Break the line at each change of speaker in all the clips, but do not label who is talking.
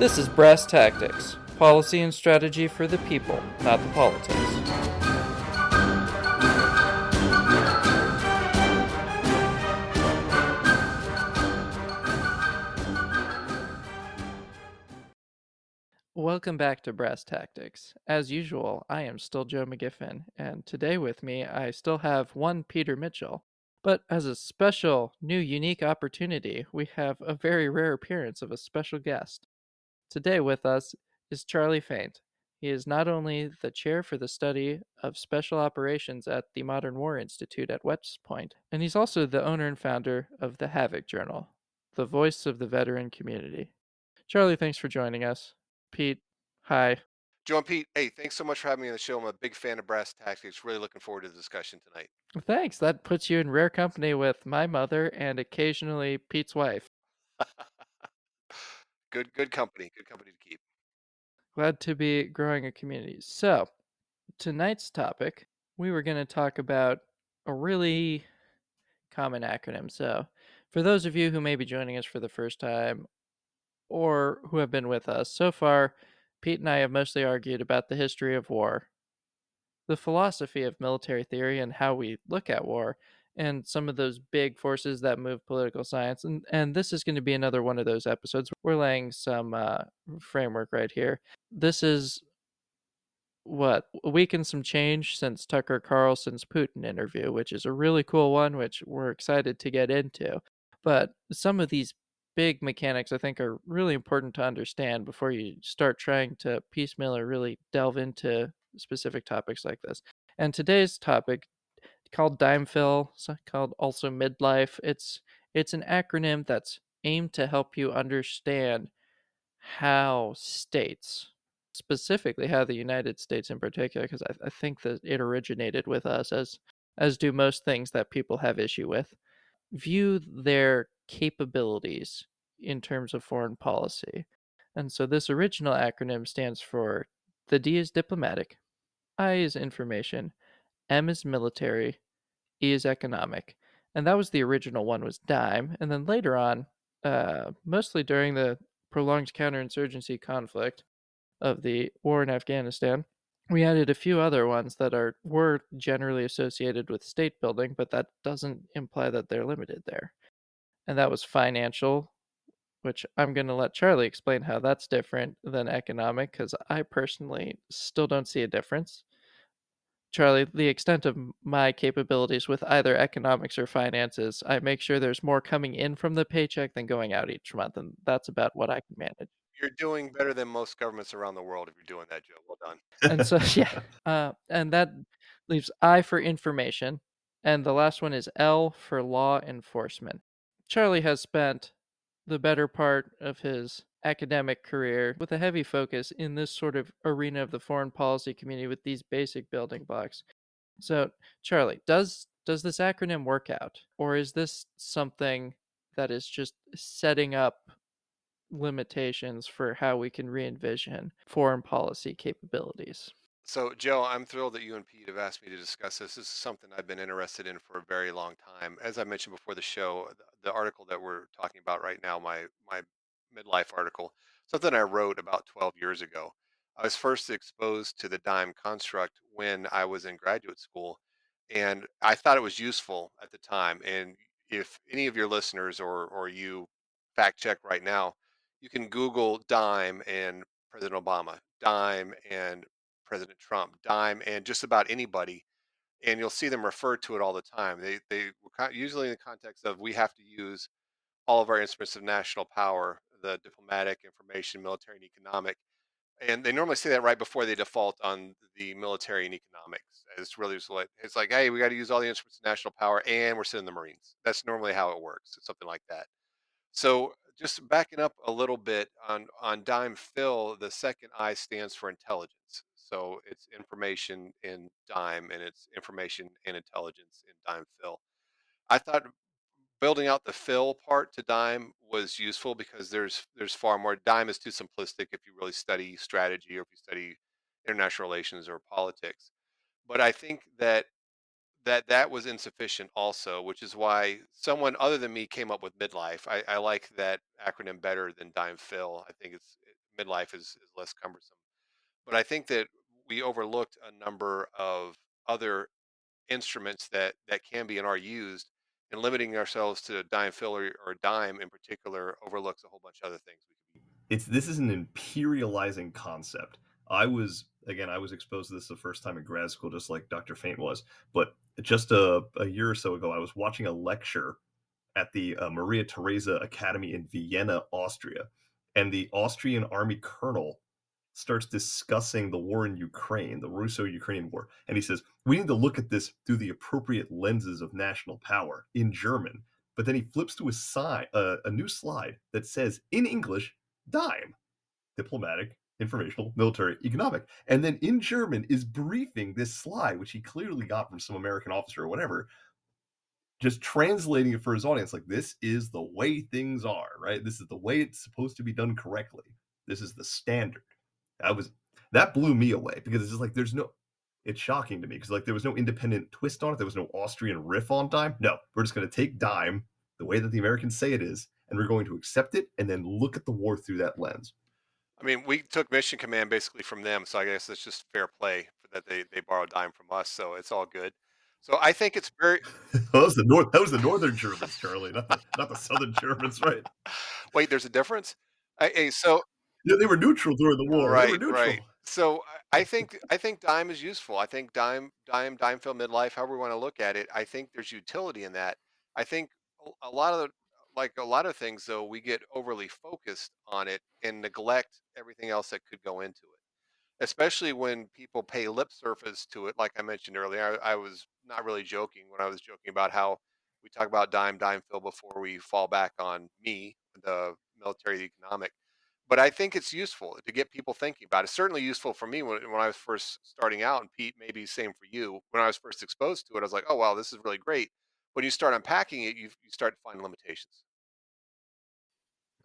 This is Brass Tactics policy and strategy for the people, not the politics. Welcome back to Brass Tactics. As usual, I am still Joe McGiffin, and today with me I still have one Peter Mitchell. But as a special, new, unique opportunity, we have a very rare appearance of a special guest. Today with us is Charlie Faint. He is not only the chair for the study of special operations at the Modern War Institute at West Point, and he's also the owner and founder of the Havok Journal, the voice of the veteran community. Charlie, thanks for joining us. Pete, hi.
Joe and Pete, hey, thanks so much for having me on the show. I'm a big fan of brass tactics. Really looking forward to the discussion tonight.
Thanks. That puts you in rare company with my mother and occasionally Pete's wife.
good, good company. Good company to keep.
Glad to be growing a community. So, tonight's topic, we were going to talk about a really common acronym. So, for those of you who may be joining us for the first time or who have been with us so far, Pete and I have mostly argued about the history of war, the philosophy of military theory, and how we look at war, and some of those big forces that move political science. And, and this is going to be another one of those episodes. We're laying some uh, framework right here. This is what a week and some change since Tucker Carlson's Putin interview, which is a really cool one, which we're excited to get into. But some of these big mechanics I think are really important to understand before you start trying to piecemeal or really delve into specific topics like this. And today's topic called DIMEFIL, called also midlife. It's it's an acronym that's aimed to help you understand how states, specifically how the United States in particular, because I, I think that it originated with us as as do most things that people have issue with, view their capabilities in terms of foreign policy. And so this original acronym stands for the D is diplomatic, I is information, M is military, E is economic. And that was the original one was dime. And then later on, uh, mostly during the prolonged counterinsurgency conflict of the war in Afghanistan, we added a few other ones that are were generally associated with state building, but that doesn't imply that they're limited there. And that was financial, which I'm going to let Charlie explain how that's different than economic because I personally still don't see a difference. Charlie, the extent of my capabilities with either economics or finances, I make sure there's more coming in from the paycheck than going out each month, and that's about what I can manage.
You're doing better than most governments around the world if you're doing that, Joe. Well done.
And so, yeah, uh, and that leaves I for information, and the last one is L for law enforcement. Charlie has spent the better part of his academic career with a heavy focus in this sort of arena of the foreign policy community with these basic building blocks. So, Charlie, does does this acronym work out or is this something that is just setting up limitations for how we can re-envision foreign policy capabilities?
So, Joe, I'm thrilled that you and Pete have asked me to discuss this. This is something I've been interested in for a very long time. As I mentioned before the show, the article that we're talking about right now, my my midlife article, something I wrote about 12 years ago. I was first exposed to the dime construct when I was in graduate school, and I thought it was useful at the time. And if any of your listeners or or you fact check right now, you can Google dime and President Obama, dime and President Trump, dime, and just about anybody, and you'll see them refer to it all the time. They they were usually in the context of we have to use all of our instruments of national power, the diplomatic, information, military, and economic, and they normally say that right before they default on the military and economics. It's really it's like, hey, we got to use all the instruments of national power, and we're sending the Marines. That's normally how it works. It's something like that. So just backing up a little bit on on dime fill, the second I stands for intelligence. So it's information in dime and it's information and intelligence in dime fill. I thought building out the fill part to dime was useful because there's there's far more dime is too simplistic if you really study strategy or if you study international relations or politics. But I think that that that was insufficient also, which is why someone other than me came up with midlife. I, I like that acronym better than dime fill. I think it's midlife is, is less cumbersome. But I think that we overlooked a number of other instruments that that can be and are used, and limiting ourselves to dime filler or dime in particular overlooks a whole bunch of other things.
It's this is an imperializing concept. I was again, I was exposed to this the first time in grad school, just like Dr. Faint was. But just a, a year or so ago, I was watching a lecture at the uh, Maria Theresa Academy in Vienna, Austria, and the Austrian army colonel starts discussing the war in Ukraine, the Russo-Ukrainian war, and he says we need to look at this through the appropriate lenses of national power in German. But then he flips to a side, a new slide that says in English, "dime," diplomatic, informational, military, economic, and then in German is briefing this slide, which he clearly got from some American officer or whatever, just translating it for his audience like this is the way things are right? This is the way it's supposed to be done correctly. This is the standard that was that blew me away because it's just like there's no it's shocking to me because like there was no independent twist on it there was no austrian riff on dime no we're just going to take dime the way that the americans say it is and we're going to accept it and then look at the war through that lens
I mean, we took mission command basically from them, so I guess it's just fair play that they they borrowed dime from us, so it's all good. So I think it's very.
that was the north. That was the northern Germans, Charlie, not the not the southern Germans, right?
Wait, there's a difference. I, hey, so
yeah, they were neutral during the war.
Right,
they were
right. So I think I think dime is useful. I think dime, dime, dime fill midlife, however we want to look at it. I think there's utility in that. I think a lot of the, like a lot of things though, we get overly focused on it and neglect everything else that could go into it. Especially when people pay lip service to it, like I mentioned earlier. I, I was not really joking when I was joking about how we talk about dime, dime fill before we fall back on me, the military economic but I think it's useful to get people thinking about it. It's certainly useful for me when, when I was first starting out, and Pete, maybe same for you. When I was first exposed to it, I was like, oh, wow, this is really great. When you start unpacking it, you, you start to find limitations.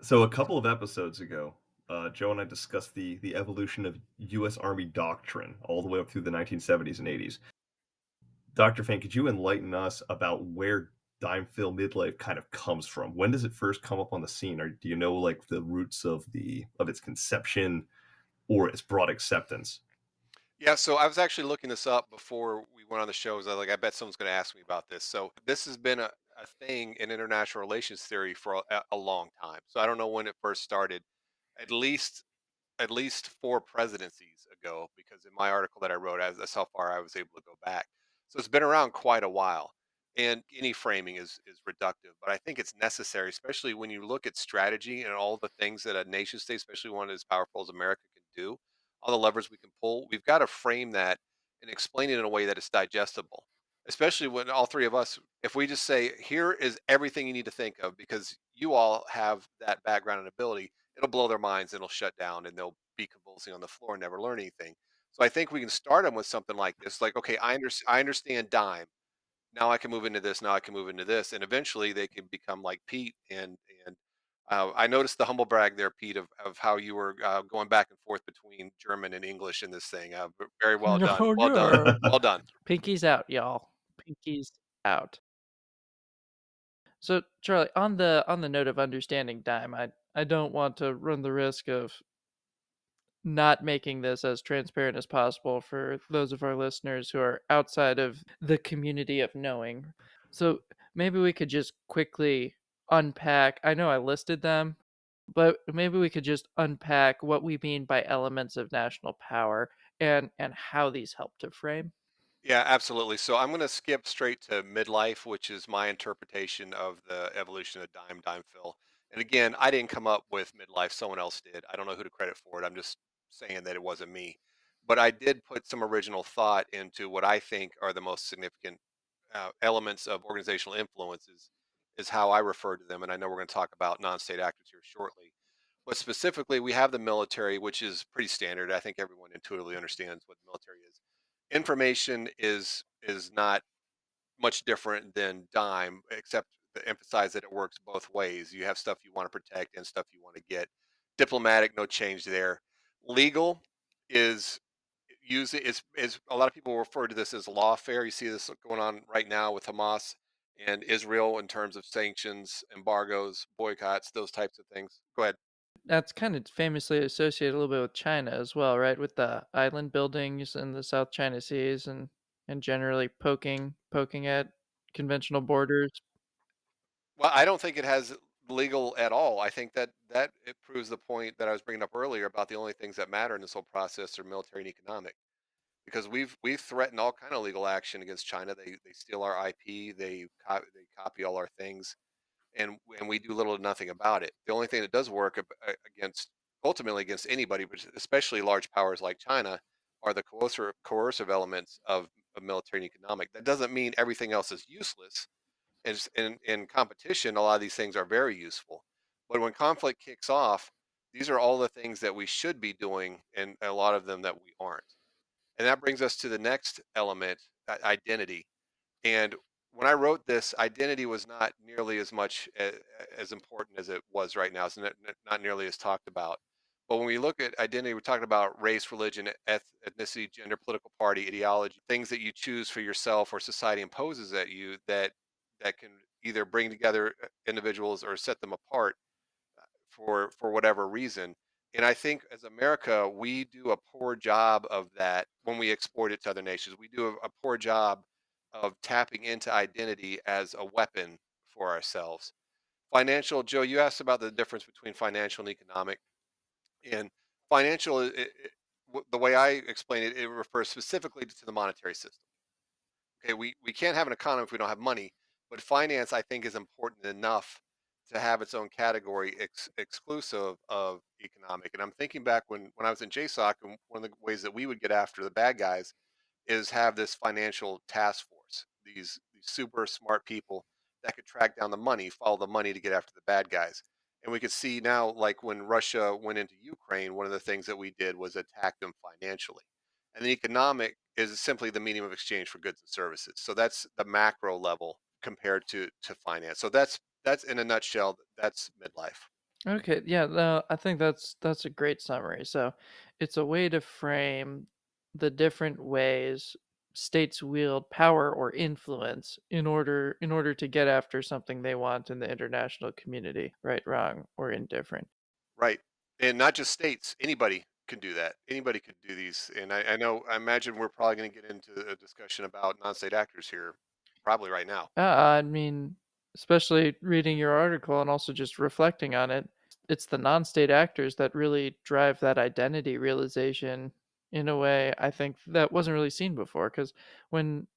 So a couple of episodes ago, uh, Joe and I discussed the the evolution of U.S. Army doctrine all the way up through the 1970s and 80s. Dr. Faint, could you enlighten us about where dime fill midlife kind of comes from? When does it first come up on the scene? Or do you know like the roots of the of its conception or its broad acceptance?
Yeah so i was actually looking this up before we went on the show i was like i bet someone's going to ask me about this. So this has been a, a thing in international relations theory for a, a long time. So i don't know when it first started at least at least four presidencies ago because in my article that i wrote as that's how far i was able to go back. So it's been around quite a while and any framing is is reductive but i think it's necessary especially when you look at strategy and all the things that a nation state especially one as powerful as america can do all the levers we can pull we've got to frame that and explain it in a way that it's digestible especially when all three of us if we just say here is everything you need to think of because you all have that background and ability it'll blow their minds and it'll shut down and they'll be convulsing on the floor and never learn anything. So i think we can start them with something like this like okay i, under, I understand dime now I can move into this, now I can move into this, and eventually they can become like Pete. And and uh, I noticed the humble brag there, Pete, of, of how you were uh, going back and forth between German and English in this thing. Uh, very well done,
No,
well done, well done.
Pinkies out, y'all. Pinkies out. So, Charlie, on the on the note of understanding dime, I I don't want to run the risk of not making this as transparent as possible for those of our listeners who are outside of the community of knowing. So maybe we could just quickly unpack. I know I listed them, but maybe we could just unpack what we mean by elements of national power and and how these help to frame.
Yeah, absolutely. So I'm going to skip straight to midlife, which is my interpretation of the evolution of dime, dime fill. And again, I didn't come up with midlife; someone else did. I don't know who to credit for it. I'm just saying that it wasn't me. But I did put some original thought into what I think are the most significant uh, elements of organizational influences, is how I refer to them. And I know we're going to talk about non-state actors here shortly. But specifically, we have the military, which is pretty standard. I think everyone intuitively understands what the military is. Information is is not much different than dime, except to emphasize that it works both ways. You have stuff you want to protect and stuff you want to get. Diplomatic, no change there legal is using is is a lot of people refer to this as lawfare. You see this going on right now with Hamas and Israel in terms of sanctions, embargoes, boycotts, those types of things. Go ahead.
that's kind of famously associated a little bit with China as well, right? With the island buildings in the South China Seas and and generally poking poking at conventional borders.
Well, I don't think it has legal at all. I think that that it proves the point that I was bringing up earlier about the only things that matter in this whole process are military and economic. Because we've we've threatened all kind of legal action against China. They they steal our IP. They co- they copy all our things, and and we do little to nothing about it. The only thing that does work against ultimately against anybody, but especially large powers like China, are the coercive coercive elements of, of military and economic. That doesn't mean everything else is useless is in, in competition, a lot of these things are very useful. But when conflict kicks off, these are all the things that we should be doing, and a lot of them that we aren't. And that brings us to the next element, identity. And when I wrote this, identity was not nearly as much as, as important as it was right now. It's not, not nearly as talked about. But when we look at identity, we're talking about race, religion, ethnicity, gender, political party, ideology, things that you choose for yourself or society imposes at you that that can either bring together uh, individuals or set them apart uh, for for whatever reason. And I think as America, we do a poor job of that when we export it to other nations. We do a, a poor job of tapping into identity as a weapon for ourselves. Financial, Joe, you asked about the difference between financial and economic. And financial, it, it, the way I explain it, it refers specifically to the monetary system. Okay, we, we can't have an economy if we don't have money. But finance, I think, is important enough to have its own category ex- exclusive of economic. And I'm thinking back when, when I was in JSOC, and one of the ways that we would get after the bad guys is have this financial task force, these, these super smart people that could track down the money, follow the money to get after the bad guys. And we could see now, like when Russia went into Ukraine, one of the things that we did was attack them financially. And the economic is simply the medium of exchange for goods and services. So that's the macro level compared to to finance. So that's that's in a nutshell. That's midlife.
Okay, yeah, no, I think that's that's a great summary. So, it's a way to frame the different ways states wield power or influence in order in order to get after something they want in the international community, right, wrong, or indifferent.
Right, and not just states. Anybody can do that. Anybody could do these. And I, I know, I imagine we're probably going to get into a discussion about non-state actors here probably right now.
Yeah, I mean, especially reading your article and also just reflecting on it, it's the non-state actors that really drive that identity realization in a way I think that wasn't really seen before. Because when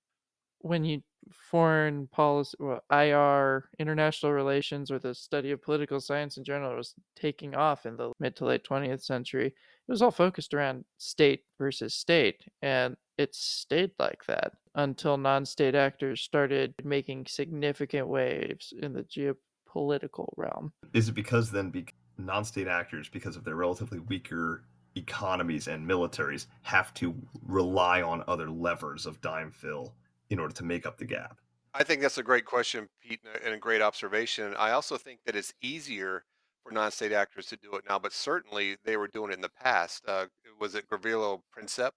when you foreign policy, well, IR, international relations, or the study of political science in general was taking off in the mid to late 20th century, it was all focused around state versus state. And it stayed like that until non state actors started making significant waves in the geopolitical realm.
Is it because then be- non state actors, because of their relatively weaker economies and militaries, have to rely on other levers of dime fill in order to make up the gap?
I think that's a great question, Pete, and a great observation. I also think that it's easier for non-state actors to do it now, but certainly they were doing it in the past. Uh, was it Gavrilo Princip?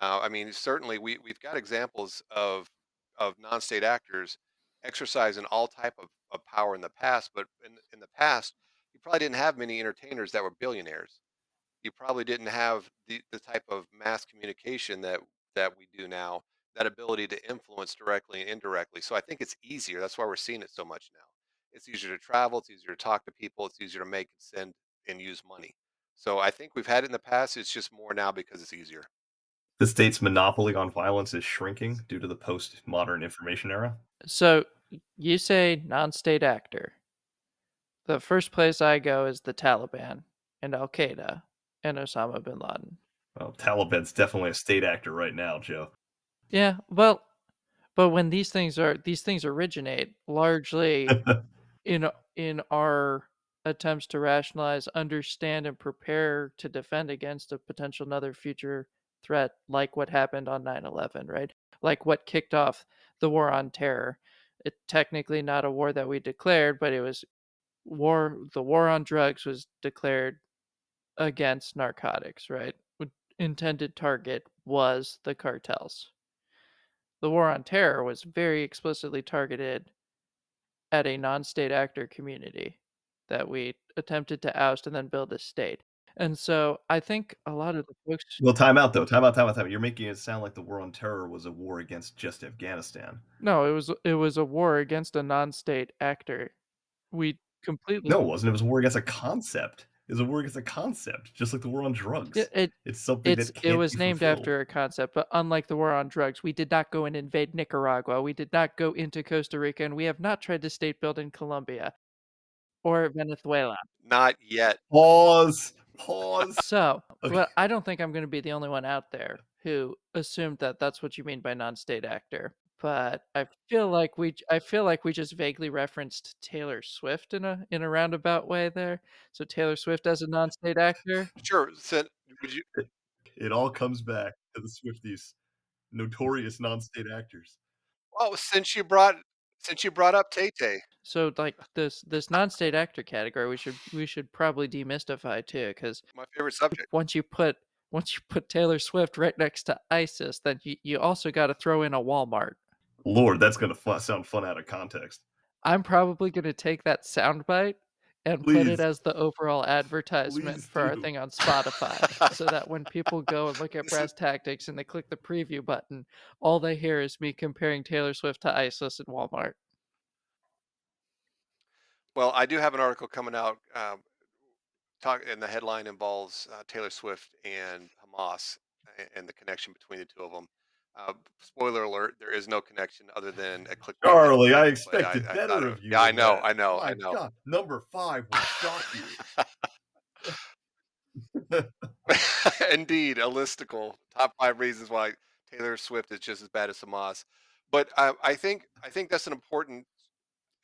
Uh, I mean, certainly we we've got examples of of non-state actors exercising all type of, of power in the past, but in in the past, you probably didn't have many entertainers that were billionaires. You probably didn't have the, the type of mass communication that that we do now that ability to influence directly and indirectly. So I think it's easier. That's why we're seeing it so much now. It's easier to travel, it's easier to talk to people, it's easier to make and send and use money. So I think we've had it in the past. It's just more now because it's easier.
The state's monopoly on violence is shrinking due to the postmodern information era.
So you say non-state actor. The first place I go is the Taliban and Al Qaeda and Osama bin Laden.
Well, Taliban's definitely a state actor right now, Joe.
Yeah, well, but when these things are these things originate largely in in our attempts to rationalize, understand, and prepare to defend against a potential another future threat, like what happened on 9/11, right? Like what kicked off the war on terror. It technically not a war that we declared, but it was war. The war on drugs was declared against narcotics, right? Intended target was the cartels the war on terror was very explicitly targeted at a non-state actor community that we attempted to oust and then build a state. And so I think a lot of the folks
Well, time out though. Time out, time out, time out. You're making it sound like the war on terror was a war against just Afghanistan.
No, it was it was a war against a non-state actor. We completely
No, it wasn't. It was a war against a concept. It was a war It's a concept, just like the war on drugs.
It, it
it's something
it's
that
it
can't
was
be
named
fulfilled.
after a concept, but unlike the war on drugs, we did not go and invade Nicaragua. We did not go into Costa Rica, and we have not tried to state build in Colombia or Venezuela.
Not yet.
Pause. Pause.
So,
Okay.
but I don't think I'm going to be the only one out there who assumed that that's what you mean by non-state actor. But I feel like we I feel like we just vaguely referenced Taylor Swift in a in a roundabout way there. So Taylor Swift as a non-state actor.
Sure. So, would you?
It all comes back to the Swifties, notorious non-state actors.
Oh, since you brought since you brought up Tay Tay,
So like this this non-state actor category, we should we should probably demystify too, because
my favorite subject.
once you put once you put Taylor Swift right next to ISIS, then you, you also got to throw in a Walmart.
Lord, that's gonna fu- sound fun out of context.
I'm probably going to take that soundbite and put it as the overall advertisement
Please
for our thing on Spotify so that when people go and look at
This
Brass Tactics and they click the preview button, all they hear is me comparing Taylor Swift to ISIS and Walmart.
Well, I do have an article coming out. Um, talk, and the headline involves uh, Taylor Swift and Hamas a- and the connection between the two of them. Uh, spoiler alert: there is no connection other than a click.
Charlie, I expected
I
better
thought
of you.
Yeah, I know. I know, I know.
God, number five will shock you.
Indeed, a listicle top five reasons why Taylor Swift is just as bad as Hamas. But I, I think I think that's an important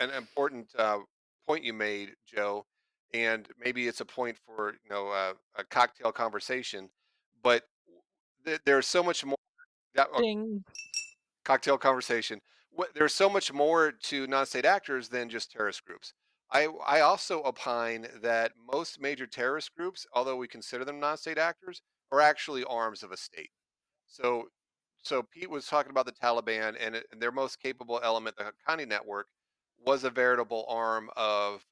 an important uh, point you made, Joe. And maybe it's a point for you know uh, a cocktail conversation. But th- there's so much more. Oh,
Ding.
cocktail conversation. What, there's so much more to non-state actors than just terrorist groups. I I also opine that most major terrorist groups, although we consider them non-state actors, are actually arms of a state. So so Pete was talking about the Taliban and, it- and their most capable element, the Haqqani network, was a veritable arm of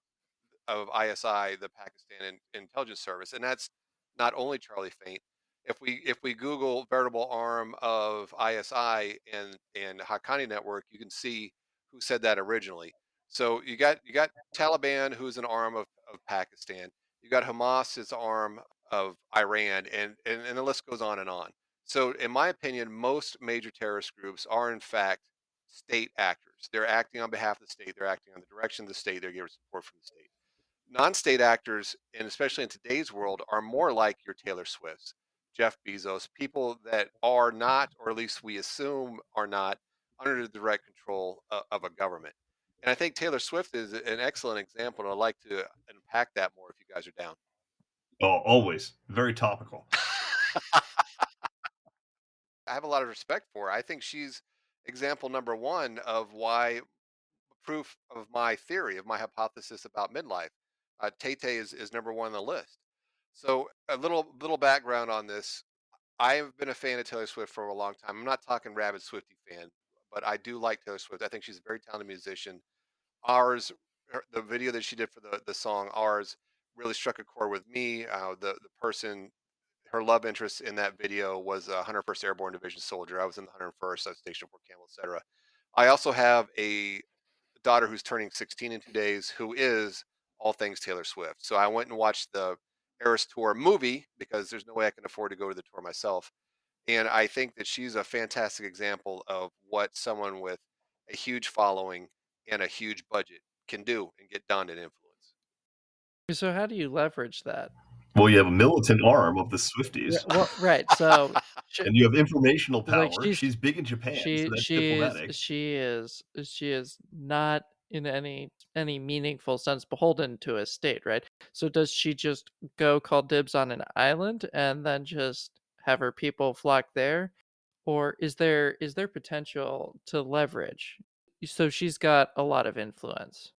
of ISI, the Pakistan intelligence service, and that's not only Charlie Faint. If we if we Google veritable arm of ISI and and Haqqani network, you can see who said that originally. So you got you got Taliban, who's an arm of, of Pakistan. You got Hamas, is arm of Iran, and, and and the list goes on and on. So in my opinion, most major terrorist groups are in fact state actors. They're acting on behalf of the state. They're acting on the direction of the state. They're giving support from the state. Non-state actors, and especially in today's world, are more like your Taylor Swifts, Jeff Bezos, people that are not, or at least we assume are not, under the direct control of, of a government. And I think Taylor Swift is an excellent example, and I'd like to unpack that more if you guys are down.
Oh, always very topical.
I have a lot of respect for her. I think she's example number one of why proof of my theory, of my hypothesis about midlife. Uh, Tay Tay is, is number one on the list. So a little little background on this. I have been a fan of Taylor Swift for a long time. I'm not talking rabid Swifty fan, but I do like Taylor Swift. I think she's a very talented musician. Ours, her, the video that she did for the, the song Ours really struck a chord with me. Uh, the the person her love interest in that video was a 101st Airborne Division soldier. I was in the 101st. I was stationed at Fort Campbell, etc. I also have a daughter who's turning 16 in two days, who is all things Taylor Swift. So I went and watched the Eras Tour movie because there's no way I can afford to go to the tour myself. And I think that she's a fantastic example of what someone with a huge following and a huge budget can do and get done and influence.
So how do you leverage that?
Well, you have a militant arm of the Swifties,
Yeah, well, right. So sh-
and you have informational power.
Like, she's-
she's, big in Japan,
she
so that's
she
diplomatic.
is she is she is not in any any meaningful sense beholden to a state, right? So does she just go call dibs on an island and then just have her people flock there, or is there is there potential to leverage? So she's got a lot of influence.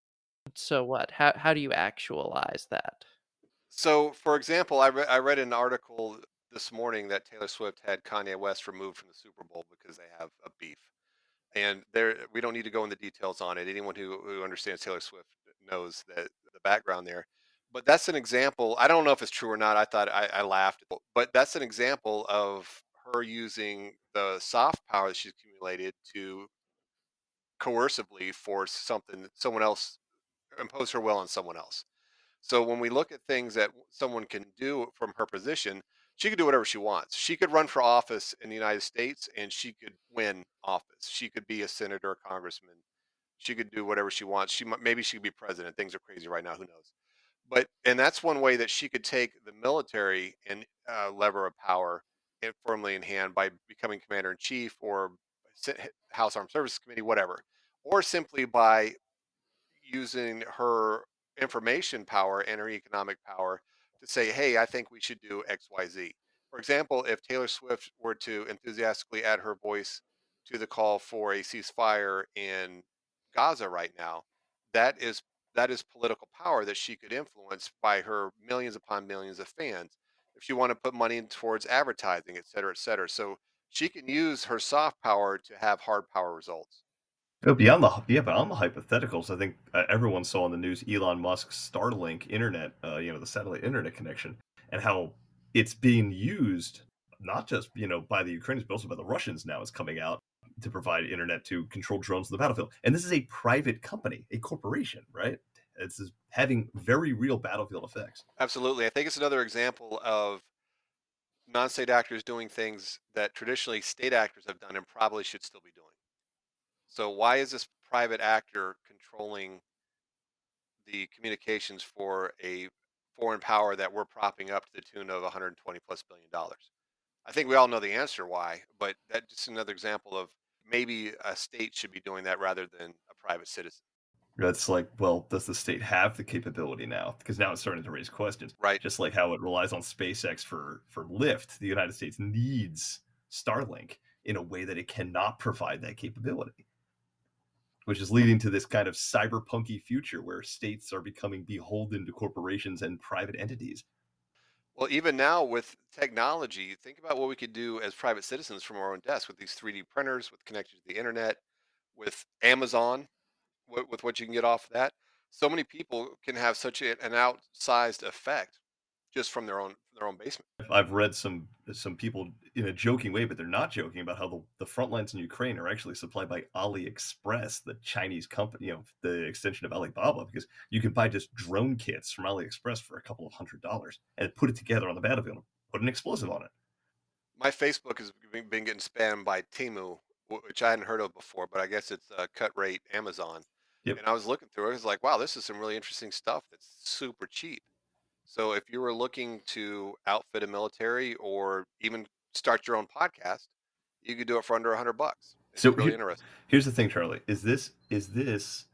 So what? How how do you actualize that?
So, for example, I, re- I read an article this morning that Taylor Swift had Kanye West removed from the Super Bowl because they have a beef. And there, we don't need to go into details on it. Anyone who, who understands Taylor Swift knows that the background there. But that's an example. I don't know if it's true or not. I thought I, I laughed, but that's an example of her using the soft power that she's accumulated to coercively force something someone else impose her will on someone else. So when we look at things that someone can do from her position, she could do whatever she wants. She could run for office in the United States and she could win office. She could be a senator, a congressman. She could do whatever she wants. She maybe she could be president. Things are crazy right now. Who knows? But and that's one way that she could take the military and uh, lever of power firmly in hand by becoming commander in chief or House Armed Services Committee, whatever, or simply by using her information power and her economic power to say, hey, I think we should do X, Y, Z. For example, if Taylor Swift were to enthusiastically add her voice to the call for a ceasefire in Gaza right now, that is that is political power that she could influence by her millions upon millions of fans. If she want to put money towards advertising, et cetera, et cetera. So she can use her soft power to have hard power results.
Oh, beyond the yeah, beyond the hypotheticals, I think uh, everyone saw in the news Elon Musk's Starlink internet, uh, you know, the satellite internet connection, and how it's being used not just you know by the Ukrainians but also by the Russians. Now is coming out to provide internet to control drones on the battlefield, and this is a private company, a corporation, right? It's is having very real battlefield effects.
Absolutely, I think it's another example of non-state actors doing things that traditionally state actors have done and probably should still be doing. So why is this private actor controlling the communications for a foreign power that we're propping up to the tune of 120 plus billion dollars? I think we all know the answer why, but that's just another example of maybe a state should be doing that rather than a private citizen.
That's like, well, does the state have the capability now? Because now it's starting to raise questions.
Right.
Just like how it relies on SpaceX for for lift, the United States needs Starlink in a way that it cannot provide that capability which is leading to this kind of cyberpunky future where states are becoming beholden to corporations and private entities.
Well, even now with technology, think about what we could do as private citizens from our own desk with these 3D printers, with connection to the internet, with Amazon, with, with what you can get off of that. So many people can have such an outsized effect just from their own their own basement.
I've read some some people in a joking way, but they're not joking about how the, the front lines in Ukraine are actually supplied by AliExpress, the Chinese company, you know, the extension of Alibaba, because you can buy just drone kits from AliExpress for a couple of hundred dollars and put it together on the battlefield, put an explosive on it.
My Facebook has been getting spammed by Temu, which I hadn't heard of before, but I guess it's a cut rate Amazon. Yep. And I was looking through it, I was like, wow, this is some really interesting stuff that's super cheap. So if you were looking to outfit a military or even start your own podcast, you could do it for under a hundred bucks. It's so really here, interesting.
Here's the thing, Charlie. Is this is this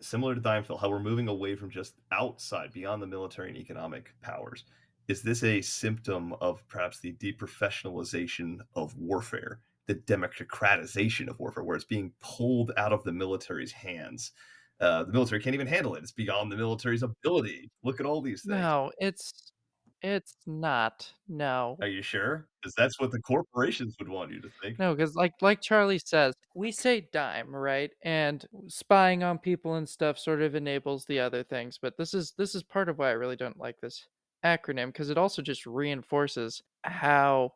similar to Dimefill, how we're moving away from just outside beyond the military and economic powers? Is this a symptom of perhaps the deprofessionalization of warfare, the democratization of warfare, where it's being pulled out of the military's hands uh, the military can't even handle it. It's beyond the military's ability. Look at all these things.
No, it's it's not. No.
Are you sure? Because that's what the corporations would want you to think.
No, because like like Charlie says, we say dime, right? And spying on people and stuff sort of enables the other things. But this is this is part of why I really don't like this acronym because it also just reinforces how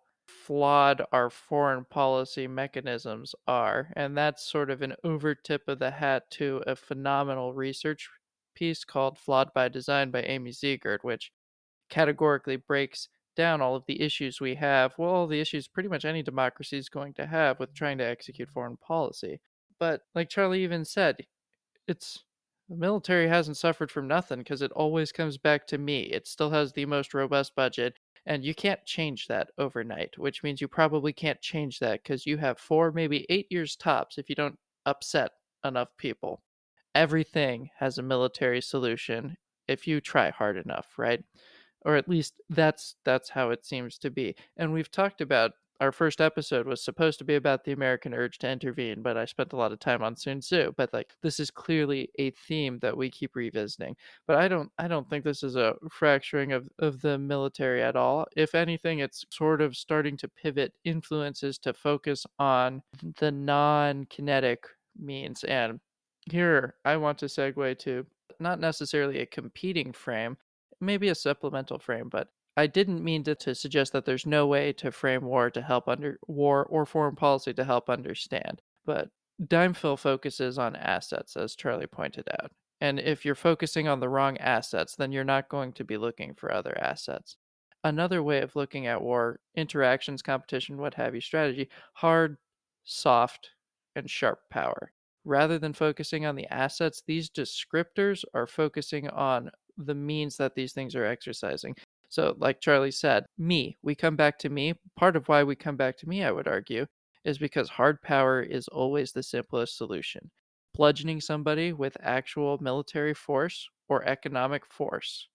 flawed our foreign policy mechanisms are. And that's sort of an over tip of the hat to a phenomenal research piece called Flawed by Design by Amy Zegart, which categorically breaks down all of the issues we have, well, all the issues pretty much any democracy is going to have with trying to execute foreign policy. But like Charlie even said, it's the military hasn't suffered from nothing because it always comes back to me. It still has the most robust budget. And you can't change that overnight, which means you probably can't change that because you have four, maybe eight years tops if you don't upset enough people. Everything has a military solution if you try hard enough, right? Or at least that's that's how it seems to be. And we've talked about our first episode was supposed to be about the American urge to intervene, but I spent a lot of time on Sun Tzu. But like this is clearly a theme that we keep revisiting. But I don't I don't think this is a fracturing of, of the military at all. If anything, it's sort of starting to pivot influences to focus on the non kinetic means. And here I want to segue to not necessarily a competing frame, maybe a supplemental frame, but I didn't mean to, to suggest that there's no way to frame war to help under war or foreign policy to help understand. But Dimefill focuses on assets, as Charlie pointed out. And if you're focusing on the wrong assets, then you're not going to be looking for other assets. Another way of looking at war, interactions, competition, what have you, strategy, hard, soft, and sharp power. Rather than focusing on the assets, these descriptors are focusing on the means that these things are exercising. So, like Charlie said, me, we come back to me. Part of why we come back to me, I would argue, is because hard power is always the simplest solution. Bludgeoning somebody with actual military force or economic force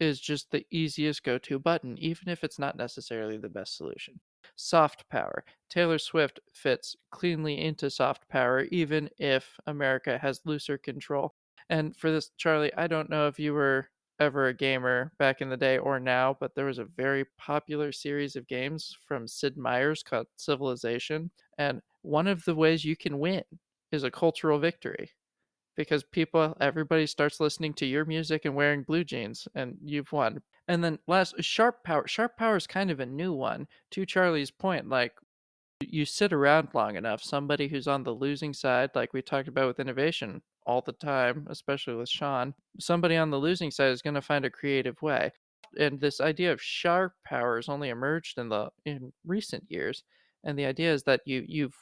is just the easiest go to button, even if it's not necessarily the best solution. Soft power. Taylor Swift fits cleanly into soft power, even if America has looser control. And for this, Charlie, I don't know if you were ever a gamer back in the day or now, but there was a very popular series of games from Sid Meier's called Civilization. And one of the ways you can win is a cultural victory because people, everybody starts listening to your music and wearing blue jeans, and you've won. And then last, sharp power. Sharp power is kind of a new one. To Charlie's point, like you sit around long enough, somebody who's on the losing side, like we talked about with innovation, all the time, especially with Sean, somebody on the losing side is going to find a creative way. And this idea of sharp power has only emerged in the in recent years. And the idea is that you you've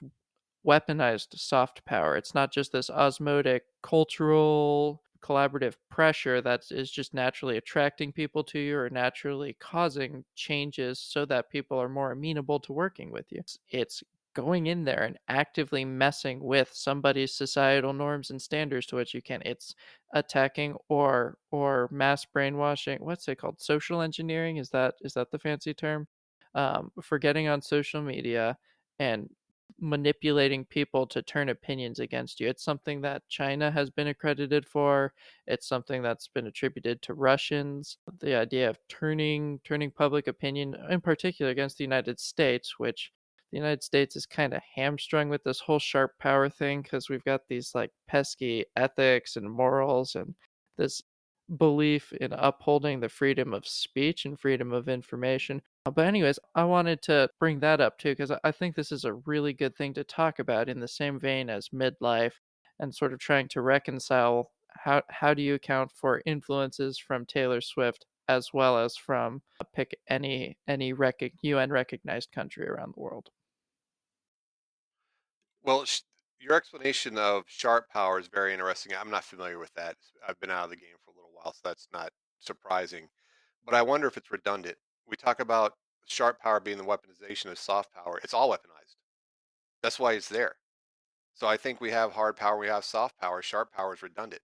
weaponized soft power. It's not just this osmotic cultural collaborative pressure that is just naturally attracting people to you or naturally causing changes so that people are more amenable to working with you. It's going in there and actively messing with somebody's societal norms and standards to which you can it's attacking or or mass brainwashing what's it called social engineering is that is that the fancy term um, for getting on social media and manipulating people to turn opinions against you. It's something that China has been accredited for. It's something that's been attributed to Russians. The idea of turning turning public opinion in particular against the United States, which the United States is kind of hamstrung with this whole sharp power thing because we've got these like pesky ethics and morals and this belief in upholding the freedom of speech and freedom of information. But, anyways, I wanted to bring that up too because I think this is a really good thing to talk about in the same vein as midlife and sort of trying to reconcile how how do you account for influences from Taylor Swift as well as from uh, pick any any rec- UN recognized country around the world.
Well, sh- your explanation of sharp power is very interesting. I'm not familiar with that. I've been out of the game for a little while, so that's not surprising. But I wonder if it's redundant. We talk about sharp power being the weaponization of soft power. It's all weaponized. That's why it's there. So I think we have hard power, we have soft power. Sharp power is redundant.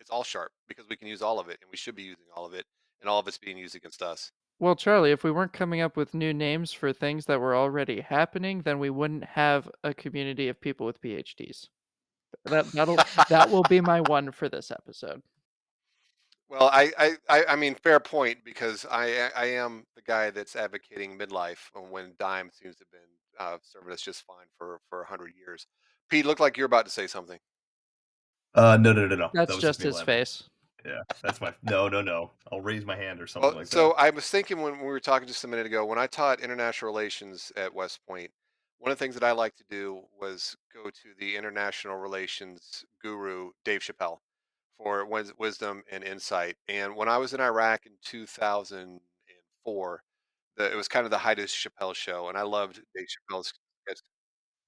It's all sharp because we can use all of it, and we should be using all of it, and all of it's being used against us.
Well, Charlie, if we weren't coming up with new names for things that were already happening, then we wouldn't have a community of people with PhDs. That that'll that will be my one for this episode.
Well, I, I, I I mean, fair point because I, I am the guy that's advocating midlife when Dime seems to have been uh, serving us just fine for for a hundred years. Pete, looked like you're about to say something.
Uh, no, no, no, no.
That's just his face.
Yeah, that's my no, no, no. I'll raise my hand or something
Well,
like
so
that.
So I was thinking when we were talking just a minute ago, when I taught international relations at West Point, one of the things that I like to do was go to the international relations guru Dave Chappelle for wisdom and insight. And when I was in Iraq in 2004, the, it was kind of the height of Chappelle show, and I loved Dave Chappelle's.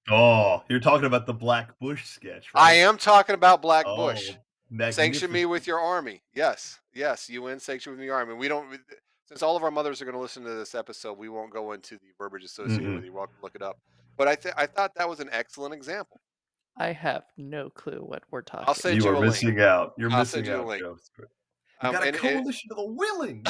Oh, you're talking about the Black Bush sketch, right?
I am talking about Black
Oh,
Bush. Sanction me with your army. Yes, yes, UN sanction with your army. We don't, since all of our mothers are going to listen to this episode, we won't go into the verbiage associated
Mm-mm.
with it. You're welcome to look it up. But I, th- I thought that was an excellent example.
I have no clue what we're talking.
I'll send
You
you
are
a link.
missing out. You're
I'll
missing
send you a
out,
link.
Joe. You
Um,
got a
and- and-
coalition of the willing.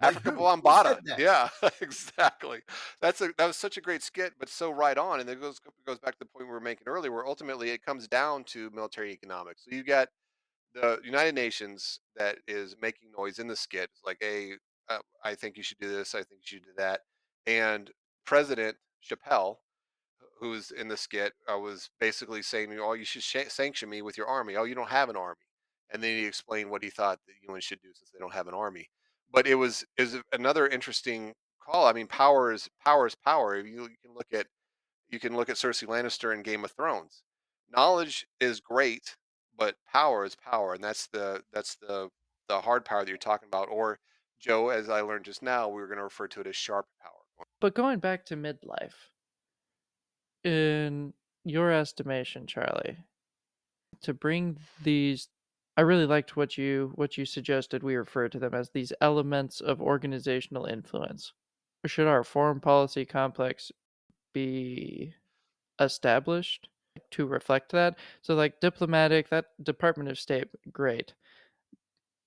Africa
who? Who
Bambaataa.
said that?
Yeah, exactly. That's a that was such a great skit, but so right on. And it goes goes back to the point we were making earlier, where ultimately it comes down to military economics. So you got the United Nations that is making noise in the skit, it's like, hey, uh, I think you should do this. I think you should do that. And President Chappelle, who's in the skit, uh, was basically saying, "Oh, you should sh- sanction me with your army. Oh, you don't have an army." and then he explained what he thought the UN should do since they don't have an army. But it was is another interesting call. I mean, power is power is power. You, you can look at you can look at Cersei Lannister in Game of Thrones. Knowledge is great, but power is power, and that's the that's the the hard power that you're talking about. Or Joe, as I learned just now, we were going to refer to it as sharp power.
But going back to midlife, in your estimation, Charlie, to bring these I really liked what you what you suggested we refer to them as these elements of organizational influence. Should our foreign policy complex be established to reflect that? So like diplomatic, that Department of State, great.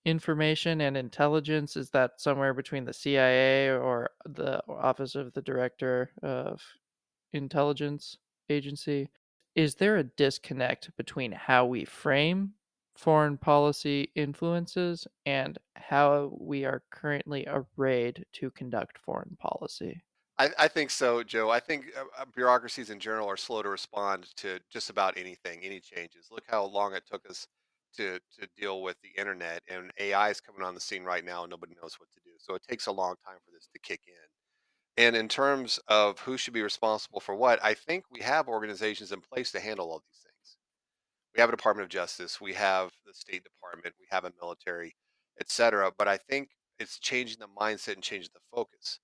Information and intelligence is that somewhere between the CIA or the Office of the Director of Intelligence Agency? Is there a disconnect between how we frame foreign policy influences and how we are currently arrayed to conduct foreign policy?
I, I think so, Joe. I think uh, uh, bureaucracies in general are slow to respond to just about anything, any changes. Look how long it took us to to deal with the internet, and AI is coming on the scene right now, and nobody knows what to do. So it takes a long time for this to kick in. And in terms of who should be responsible for what, I think we have organizations in place to handle all these. We have a Department of Justice, we have the State Department, we have a military, etc. But I think it's changing the mindset and changing the focus.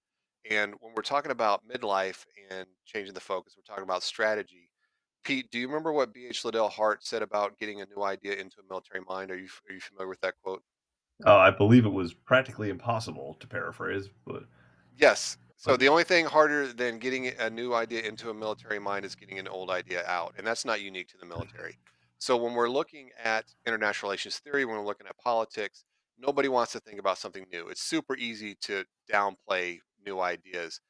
And when we're talking about midlife and changing the focus, we're talking about strategy. Pete, do you remember what B.H. Liddell Hart said about getting a new idea into a military mind? Are you are you familiar with that quote?
Uh, I believe it was practically impossible to paraphrase, but
Yes. So the only thing harder than getting a new idea into a military mind is getting an old idea out, and that's not unique to the military. So when we're looking at international relations theory, when we're looking at politics, nobody wants to think about something new. It's super easy to downplay new ideas,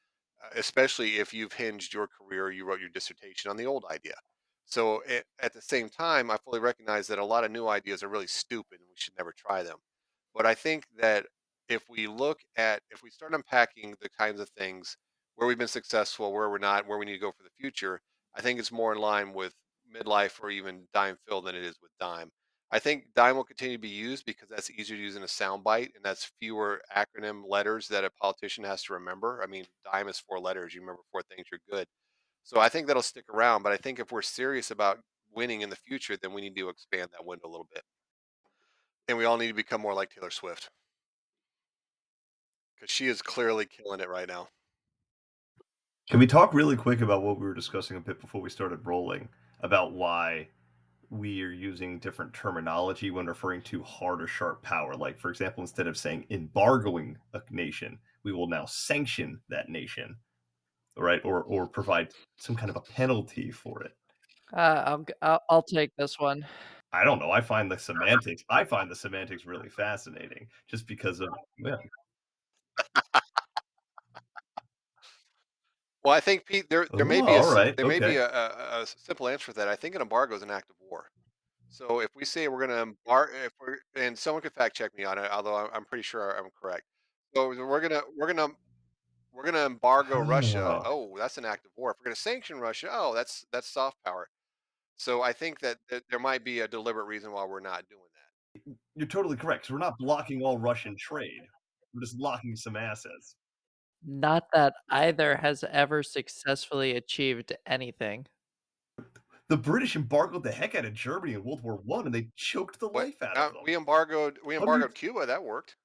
uh, especially if you've hinged your career, you wrote your dissertation on the old idea. So at, at the same time, I fully recognize that a lot of new ideas are really stupid and we should never try them. But I think that if we look at, if we start unpacking the kinds of things where we've been successful, where we're not, where we need to go for the future, I think it's more in line with midlife or even dime fill than it is with dime. I think dime will continue to be used because that's easier to use in a soundbite and that's fewer acronym letters that a politician has to remember. I mean, dime is four letters. You remember four things, you're good. So I think that'll stick around. But I think if we're serious about winning in the future, then we need to expand that window a little bit. And we all need to become more like Taylor Swift because she is clearly killing it right now.
Can we talk really quick about what we were discussing a bit before we started rolling about why we are using different terminology when referring to hard or sharp power? Like, for example, instead of saying embargoing a nation, we will now sanction that nation, right? Or or provide some kind of a penalty for it.
Uh, I'll, I'll I'll take this one.
I don't know. I find the semantics. I find the semantics really fascinating, just because of yeah.
Well, I think Pete, there there may be
Oh,
a
all right.
there may be
Okay.
a, a, a simple answer for that. I think an embargo is an act of war. So if we say we're going to embargo, if we're and someone could fact check me on it, although I'm, I'm pretty sure I'm correct. So we're gonna we're gonna we're gonna embargo Russia.
Ah.
Oh, that's an act of war. If we're gonna sanction Russia, oh, that's that's soft power. So I think that, that there might be a deliberate reason why we're not doing that.
You're totally correct. 'cause we're not blocking all Russian trade. We're just blocking some assets.
Not that either has ever successfully achieved anything.
The British embargoed the heck out of Germany in World War One, and they choked the life out
Uh,
of them.
we embargoed we embargoed
Hundreds-
Cuba. That worked.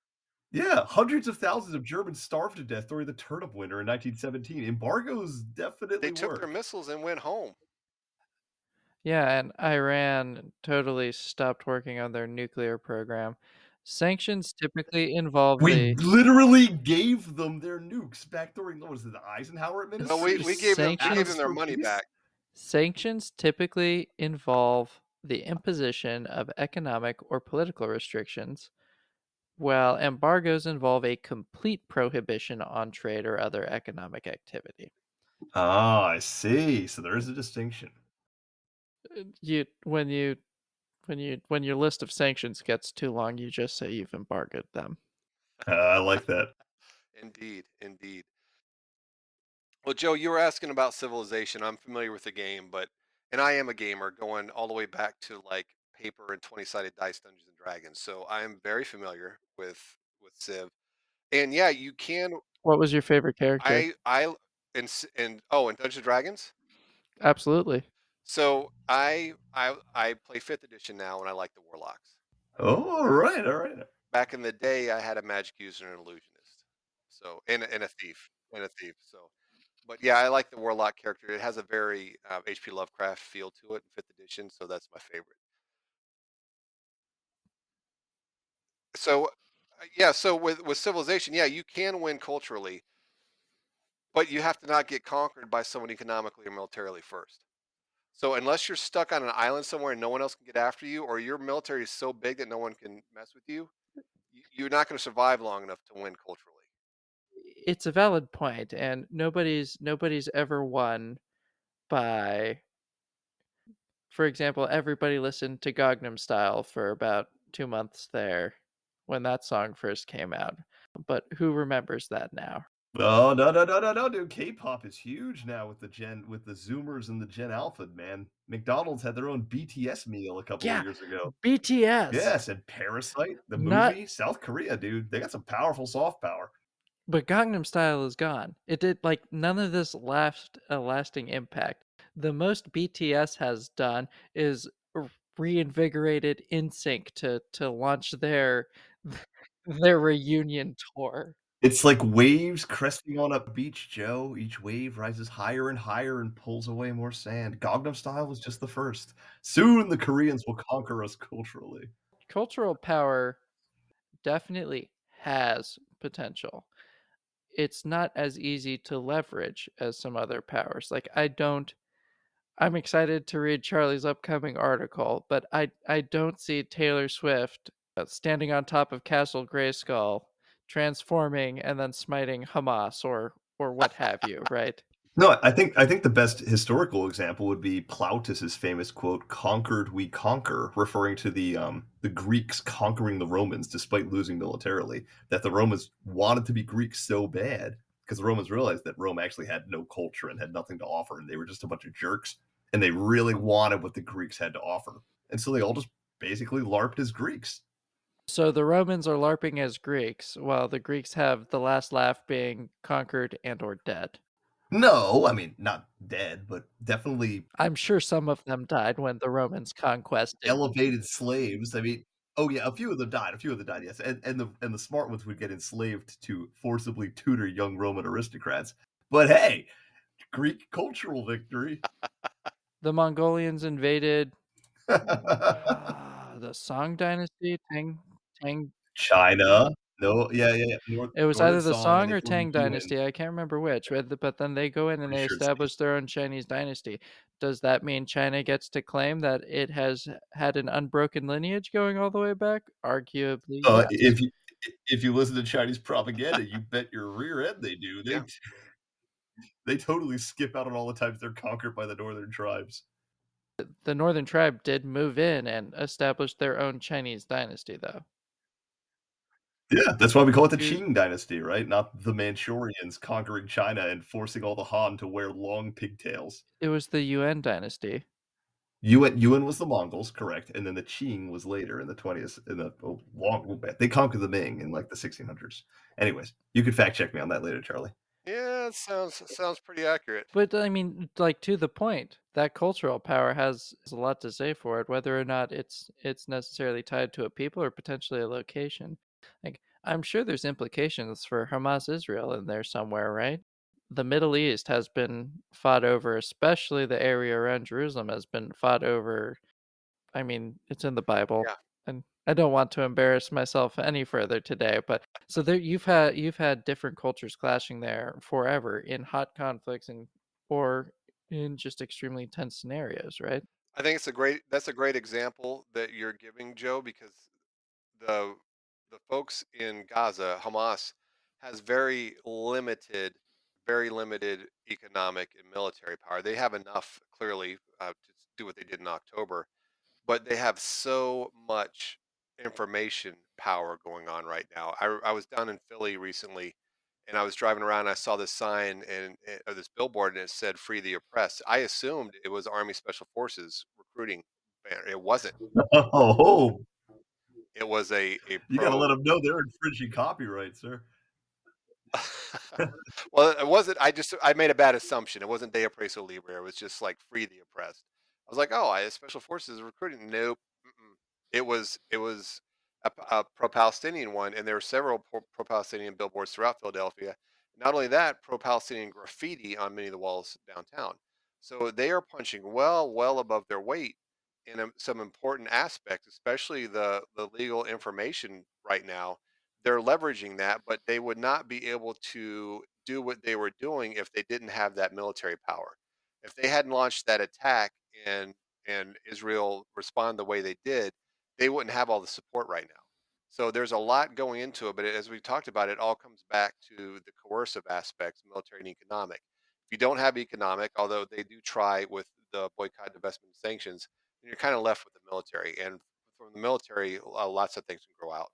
Yeah, hundreds of thousands of Germans starved to death during the turnip winter in 1917. Embargoes definitely
They took their missiles and went home.
Yeah, and Iran totally stopped working on their nuclear program. Sanctions typically involve
We
the
literally gave them their nukes back during what was it, the Eisenhower administration?
No, we, we gave them we gave them their money back.
sanctions typically involve the imposition of economic or political restrictions, while embargoes involve a complete prohibition on trade or other economic activity.
Ah, I see. So there is a distinction.
Uh, You when you when you when your list of sanctions gets too long, you just say you've embargoed them.
Uh, I like that.
Indeed, indeed. Well, Joe, you were asking about civilization. I'm familiar with the game, but and I am a gamer, going all the way back to like paper and 20-sided dice Dungeons and Dragons, so I am very familiar with with Civ. And yeah, you can.
What was your favorite character?
I I and and oh, and Dungeons and Dragons.
Absolutely.
So I I I play fifth edition now, and I like the warlocks.
Oh, all right, all right.
Back in the day, I had a magic user and an illusionist, so and and a thief and a thief. So, but yeah, I like the warlock character. It has a very uh, H.P. Lovecraft feel to it in fifth edition, so that's my favorite. So, uh, yeah, so with with civilization, yeah, you can win culturally, but you have to not get conquered by someone economically or militarily first. So unless you're stuck on an island somewhere and no one else can get after you, or your military is so big that no one can mess with you, uh, you're not going to survive long enough to win culturally.
It's a valid point, and nobody's nobody's ever won by. For example, everybody listened to Gangnam Style for about two months there when that song first came out, but who remembers that now?
Oh no no no no no, dude! K-pop is huge now with the Gen with the Zoomers and the Gen Alpha. Man, McDonald's had their own BTS meal a couple
Yeah,
of years ago.
BTS.
Yes, and Parasite, the
Not-
movie, South Korea, dude. They got some powerful soft power.
But Gangnam Style is gone. It did like none of this left a uh, lasting impact. The most BTS has done is reinvigorated NSYNC to to launch their their reunion tour.
It's like waves cresting on a beach, Joe. Each wave rises higher and higher and pulls away more sand. Gangnam Style was just the first. Soon the Koreans will conquer us culturally.
Cultural power definitely has potential. It's not as easy to leverage as some other powers. Like I don't I'm excited to read Charlie's upcoming article, but I I don't see Taylor Swift uh, standing on top of Castle Grayskull, transforming and then smiting Hamas or or what have you, right?
No, I think I think the best historical example would be Plautus's famous quote, "Conquered we conquer," referring to the um, the Greeks conquering the Romans despite losing militarily. That the Romans wanted to be Greeks so bad because the Romans realized that Rome actually had no culture and had nothing to offer, and they were just a bunch of jerks, and they really wanted what the Greeks had to offer, and so they all just basically larped as Greeks.
So the Romans are larping as Greeks, while the Greeks have the last laugh being conquered and or dead.
No, I mean not dead, but definitely
I'm sure some of them died when the Romans conquested.
elevated slaves. I mean, oh yeah, a few of them died. A few of them died, yes, and and the and the smart ones would get enslaved to forcibly tutor young Roman aristocrats. But hey, Greek cultural victory.
The Mongolians invaded uh, the Song Dynasty, Tang Tang
China. No, yeah, yeah, yeah. North,
It was
Northern
either the
Song,
Song or Tang. Dynasty. I can't remember which. But, then they go in and they
sure
establish their own Chinese dynasty. Does that mean China gets to claim that it has had an unbroken lineage going all the way back? Arguably,
Uh,
yes.
if you if you listen to Chinese propaganda, you bet your rear end they do. They
Yeah.
they totally skip out on all the times they're conquered by the northern tribes.
the Northern Tribe did move in and establish their own Chinese dynasty, though.
Yeah, that's why we call it the Qing dynasty, right? Not the Manchurians conquering China and forcing all the Han to wear long pigtails.
It was the Yuan dynasty.
Yuan, Yuan was the Mongols, correct, and then the Qing was later in the twentieth. In the oh, long, oh, they conquered the Ming in like the sixteen hundreds. Anyways, you can fact check me on that later, Charlie.
Yeah, it sounds sounds pretty accurate.
But I mean, like to the point, that cultural power has, has a lot to say for it, whether or not it's it's necessarily tied to a people or potentially a location. Like I'm sure there's implications for Hamas Israel in there somewhere, right? The Middle East has been fought over, especially the area around Jerusalem has been fought over. I mean, it's in the Bible.
Yeah.
And I don't want to embarrass myself any further today, but so there you've had you've had different cultures clashing there forever in hot conflicts and or in just extremely tense scenarios, right?
I think it's a great that's a great example that you're giving, Joe, because the the folks in Gaza, Hamas, has very limited, very limited economic and military power. They have enough clearly uh, to do what they did in October, but they have so much information power going on right now. I, I was down in Philly recently, and I was driving around. And I saw this sign and or this billboard, and it said "Free the Oppressed." I assumed it was Army Special Forces recruiting. It wasn't.
Oh,
It was a a
You gotta let them know they're infringing copyright, sir.
well, it wasn't. I just I made a bad assumption. It wasn't De Oppresso Liber. It was just like free the oppressed. I was like, oh, I special forces recruiting. Nope. Mm-mm. It was it was a, a pro-Palestinian one, and there were several pro-Palestinian billboards throughout Philadelphia. Not only that, pro-Palestinian graffiti on many of the walls downtown. So they are punching well, well above their weight in um, some important aspects, especially the the legal information right now they're leveraging that, but they would not be able to do what they were doing if they didn't have that military power. If they hadn't launched that attack and and Israel respond the way they did, they wouldn't have all the support right now. So there's a lot going into it, but as we talked about, it all comes back to the coercive aspects, military and economic. If you don't have economic, although they do try with the boycott, divestment, sanctions, you're kind of left with the military. And from the military, uh, lots of things can grow out.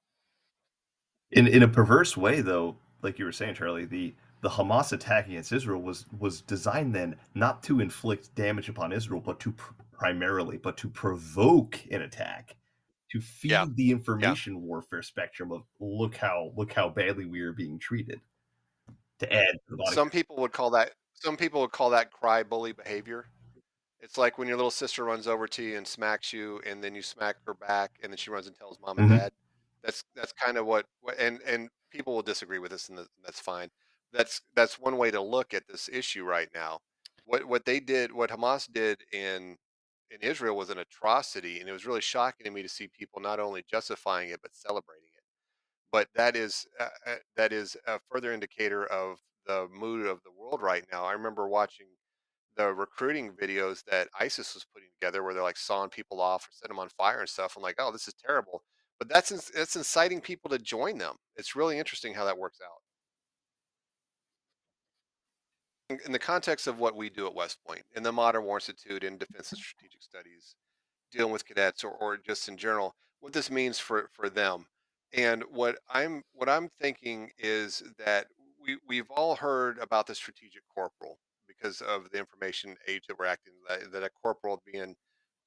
In in a perverse way, though, like you were saying, Charlie, the the Hamas attack against Israel was was designed then not to inflict damage upon Israel, but to pr- primarily, but to provoke an attack, to feed
Yeah.
the information warfare spectrum of look how look how badly we are being treated. To add to.
Some people would call that some people would call that cry bully behavior. It's like when your little sister runs over to you and smacks you, and then you smack her back, and then she runs and tells mom and
Mhm.
dad. That's that's kind of what, what and and people will disagree with this, and that's fine. That's that's one way to look at this issue right now. What what they did, what Hamas did in in Israel was an atrocity, and it was really shocking to me to see people not only justifying it but celebrating it. But that is uh, uh, that is a further indicator of the mood of the world right now. I remember watching the recruiting videos that ISIS was putting together, where they're like sawing people off or setting them on fire and stuff. I'm like, oh, this is terrible. But that's that's inciting people to join them. It's really interesting how that works out. In, the context of what we do at West Point, in the Modern War Institute, in Defense and Strategic Studies, dealing with cadets or, or just in general, what this means for for them, and what I'm what I'm thinking is that we we've all heard about the strategic corporal because of the information age that we're acting that, that a corporal being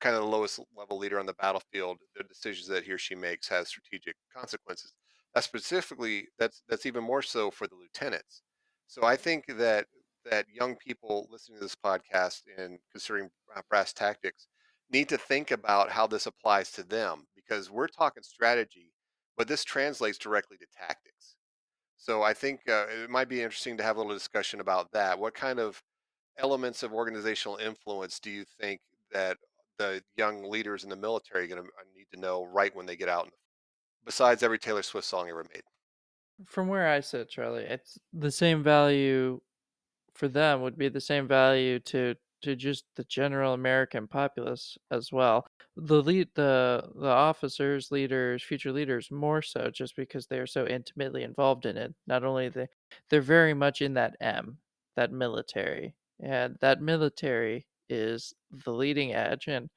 kind of the lowest level leader on the battlefield, the decisions that he or she makes has strategic consequences. That's specifically that's that's even more so for the lieutenants. So I think that that young people listening to this podcast and considering uh, brass tactics need to think about how this applies to them because we're talking strategy, but this translates directly to tactics. So I think uh, it might be interesting to have a little discussion about that. What kind of elements of organizational influence do you think that the young leaders in the military are going to uh, need to know right when they get out? Besides every Taylor Swift song ever made.
From where I sit, Charlie, it's the same value for them would be the same value to to just the general American populace as well. The lead, the the officers, leaders, future leaders, more so, just because they are so intimately involved in it. Not only they they're very much in that M, that military, and that military is the leading edge, and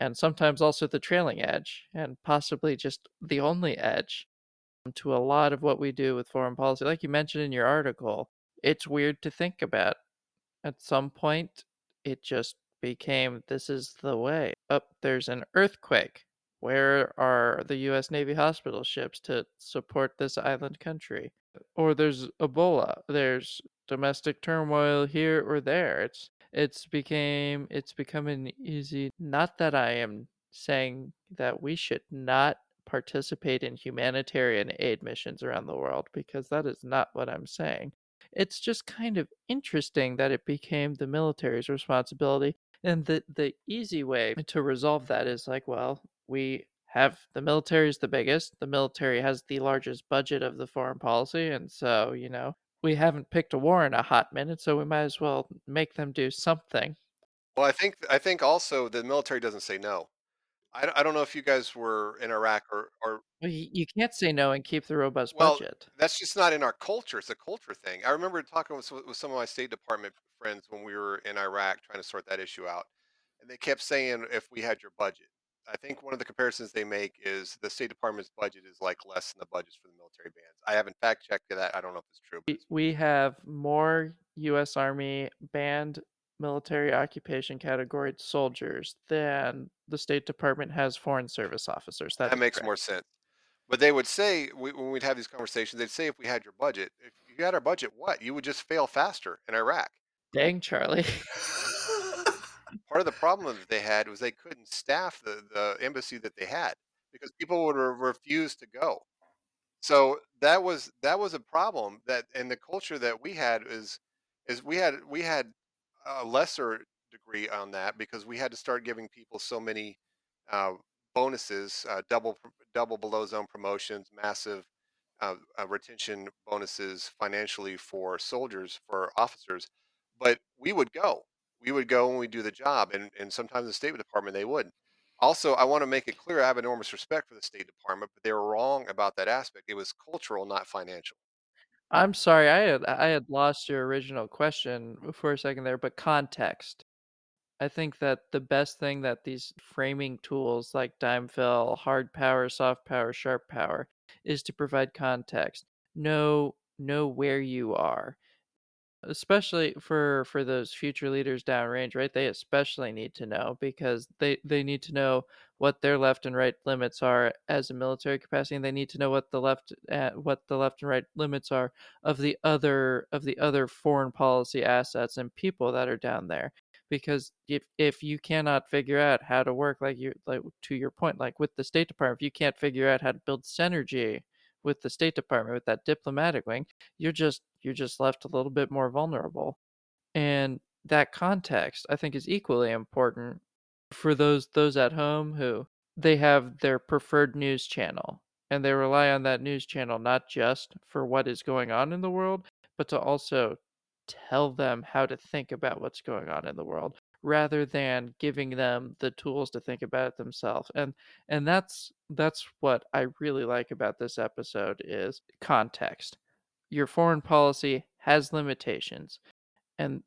and sometimes also the trailing edge, and possibly just the only edge to a lot of what we do with foreign policy. Like you mentioned in your article, it's weird to think about. At some point, it just became this is the way. Up oh, there's an earthquake. Where are the US Navy hospital ships to support this island country? Or there's Ebola. There's domestic turmoil here or there. It's it's became it's becoming easy not that I am saying that we should not participate in humanitarian aid missions around the world because that is not what I'm saying. It's just kind of interesting that it became the military's responsibility. And the, the easy way to resolve that is like, well, we have the military is the biggest, the military has the largest budget of the foreign policy. And so, you know, we haven't picked a war in a hot minute, so we might as well make them do something.
Well, I think I think also the military doesn't say no. I, I don't know if you guys were in Iraq or, or
well, you, you can't say no and keep the robust
well,
budget.
That's just not in our culture. It's a culture thing. I remember talking with, with some of my State Department friends when we were in Iraq trying to sort that issue out, and they kept saying if we had your budget. I think one of the comparisons they make is the State Department's budget is like less than the budgets for the military bands. I haven't fact checked that. I don't know if it's true.
We have more U.S. Army band military occupation category soldiers than the State Department has foreign service officers.
That, that makes correct. more sense. But they would say we, when we'd have these conversations, they'd say if we had your budget, if you had our budget, what you would just fail faster in Iraq.
Dang, Charlie.
Part of the problem that they had was they couldn't staff the, the embassy that they had because people would re- refuse to go. So that was that was a problem that and the culture that we had is is we had we had a lesser degree on that because we had to start giving people so many uh, bonuses, uh, double double below zone promotions, massive uh, uh, retention bonuses financially for soldiers for officers. But we would go, we would go and we do the job, and and sometimes the State Department they wouldn't. Also, I want to make it clear I have enormous respect for the State Department, but they were wrong about that aspect. It was cultural, not financial.
I'm sorry, I had I had lost your original question for a second there, but context. I think that the best thing that these framing tools like Dimefill, hard power, soft power, sharp power is to provide context. Know know where you are especially for for those future leaders downrange right they especially need to know because they they need to know what their left and right limits are as a military capacity and they need to know what the left uh, what the left and right limits are of the other of the other foreign policy assets and people that are down there. Because if if you cannot figure out how to work like you like to your point like with the state department if you can't figure out how to build synergy with the State Department with that diplomatic wing, you're just you're just left a little bit more vulnerable. And that context I think is equally important for those those at home who they have their preferred news channel and they rely on that news channel not just for what is going on in the world, but to also tell them how to think about what's going on in the world rather than giving them the tools to think about it themselves and and that's that's what i really like about this episode is context. Your foreign policy has limitations and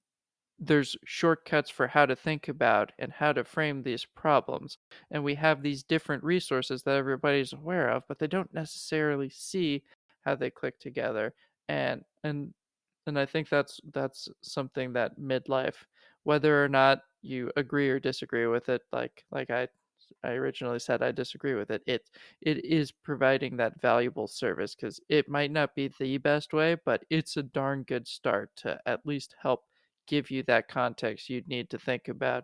there's shortcuts for how to think about and how to frame these problems and we have these different resources that everybody's aware of but they don't necessarily see how they click together and and and i think that's that's something that midlife whether or not you agree or disagree with it like like i i originally said i disagree with it it it is providing that valuable service because it might not be the best way but it's a darn good start to at least help give you that context you'd need to think about.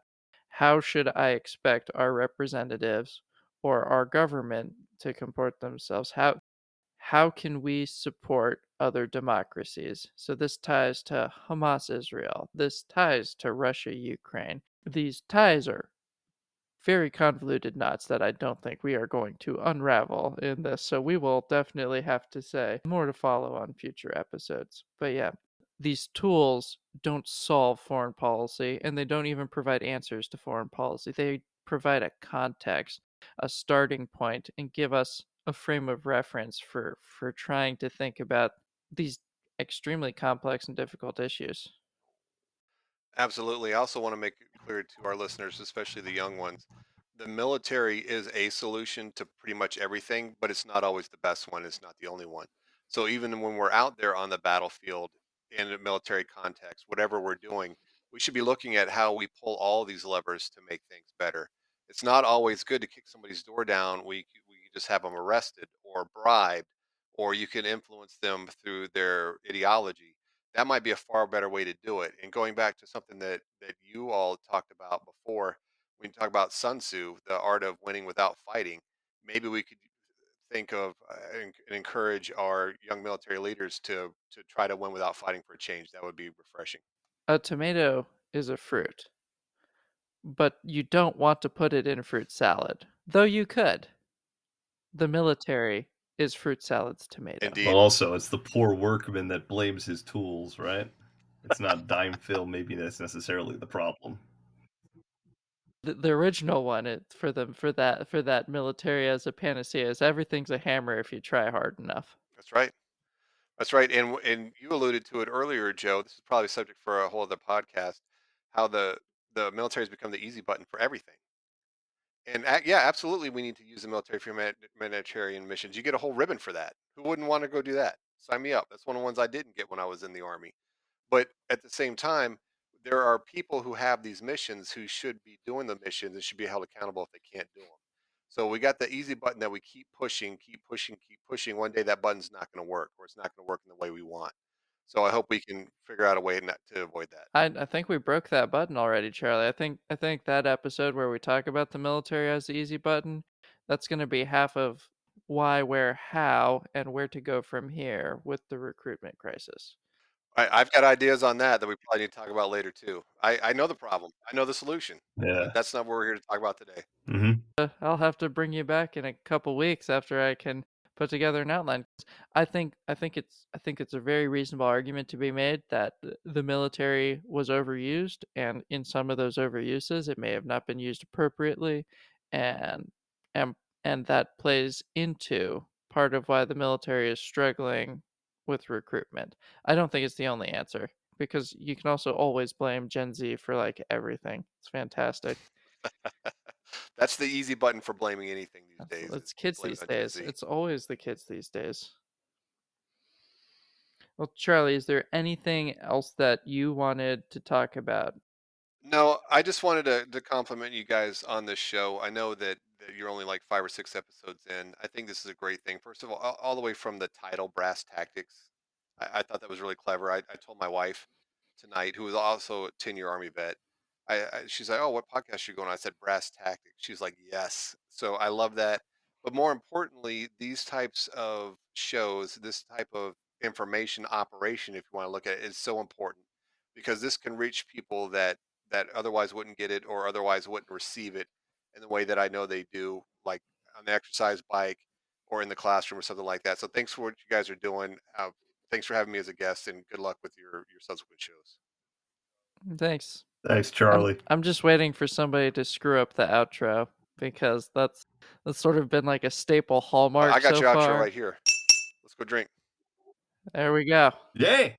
How should i expect our representatives or our government to comport themselves? How how can we support other democracies? So this ties to Hamas Israel. This ties to Russia Ukraine. These ties are very convoluted knots that I don't think we are going to unravel in this. So we will definitely have to say more to follow on future episodes. But yeah, these tools don't solve foreign policy and they don't even provide answers to foreign policy. They provide a context, a starting point, and give us a frame of reference for for trying to think about these extremely complex and difficult issues.
Absolutely. I also want to make it clear to our listeners, especially the young ones, the military is a solution to pretty much everything, but it's not always the best one. It's not the only one. So even when we're out there on the battlefield in a military context, whatever we're doing, we should be looking at how we pull all these levers to make things better. It's not always good to kick somebody's door down. We just have them arrested or bribed, or you can influence them through their ideology. That might be a far better way to do it. And going back to something that that you all talked about before, when you talk about Sun Tzu, the art of winning without fighting, maybe we could think of uh, and encourage our young military leaders to to try to win without fighting for change. That would be refreshing.
A tomato is a fruit, but you don't want to put it in a fruit salad, though you could. The military is fruit salad's tomato.
Indeed.
But also, it's the poor workman that blames his tools, right? It's not Dimefill. Maybe that's necessarily the problem.
The, the original one it, for them for that for that military as a panacea is everything's a hammer if you try hard enough.
That's right. That's right. And and you alluded to it earlier, Joe. This is probably subject for a whole other podcast. How the the military has become the easy button for everything. And a- yeah, absolutely, we need to use the military for human- humanitarian missions. You get a whole ribbon for that. Who wouldn't want to go do that? Sign me up. That's one of the ones I didn't get when I was in the army. But at the same time, there are people who have these missions who should be doing the missions and should be held accountable if they can't do them. So we got the easy button that we keep pushing, keep pushing, keep pushing. One day that button's not going to work, or it's not going to work in the way we want. So I hope we can figure out a way not to avoid that.
I I think we broke that button already, Charlie. I think I think that episode where we talk about the military as the easy button, that's going to be half of why, where, how, and where to go from here with the recruitment crisis.
I, I've got ideas on that that we probably need to talk about later too. I, I know the problem. I know the solution.
Yeah.
That's not what we're here to talk about today.
Mm-hmm.
Uh, I'll have to bring you back in a couple weeks after I can put together an outline. I think I think it's I think it's a very reasonable argument to be made that the military was overused, and in some of those overuses, it may have not been used appropriately, and and and that plays into part of why the military is struggling with recruitment. I don't think it's the only answer because you can also always blame Gen Z for like everything. It's fantastic.
That's the easy button for blaming anything these
That's-
days.
It's kids these
it on Gen
days. It's always the kids these days. Well, Charlie, is there anything else that you wanted to talk about?
No, I just wanted to, to compliment you guys on this show. I know that, that you're only like five or six episodes in. I think this is a great thing. First of all, all, all the way from the title, Brass Tactics, I, I thought that was really clever. I, I told my wife tonight, who was also a 10 year Army vet, I, I, she's like, Oh, what podcast you going on? I said, Brass Tactics. She's like, Yes. So I love that. But more importantly, these types of shows, this type of information operation, if you want to look at it, is so important because this can reach people that that otherwise wouldn't get it or otherwise wouldn't receive it in the way that I know they do, like on the exercise bike or in the classroom or something like that. So thanks for what you guys are doing. Uh, thanks for having me as a guest, and good luck with your your subsequent shows.
Thanks.
Thanks,
I'm,
Charlie.
I'm just waiting for somebody to screw up the outro because that's that's sort of been like a staple hallmark
I got
so
your outro
far.
right here. Let's go drink.
There we go.
Yay!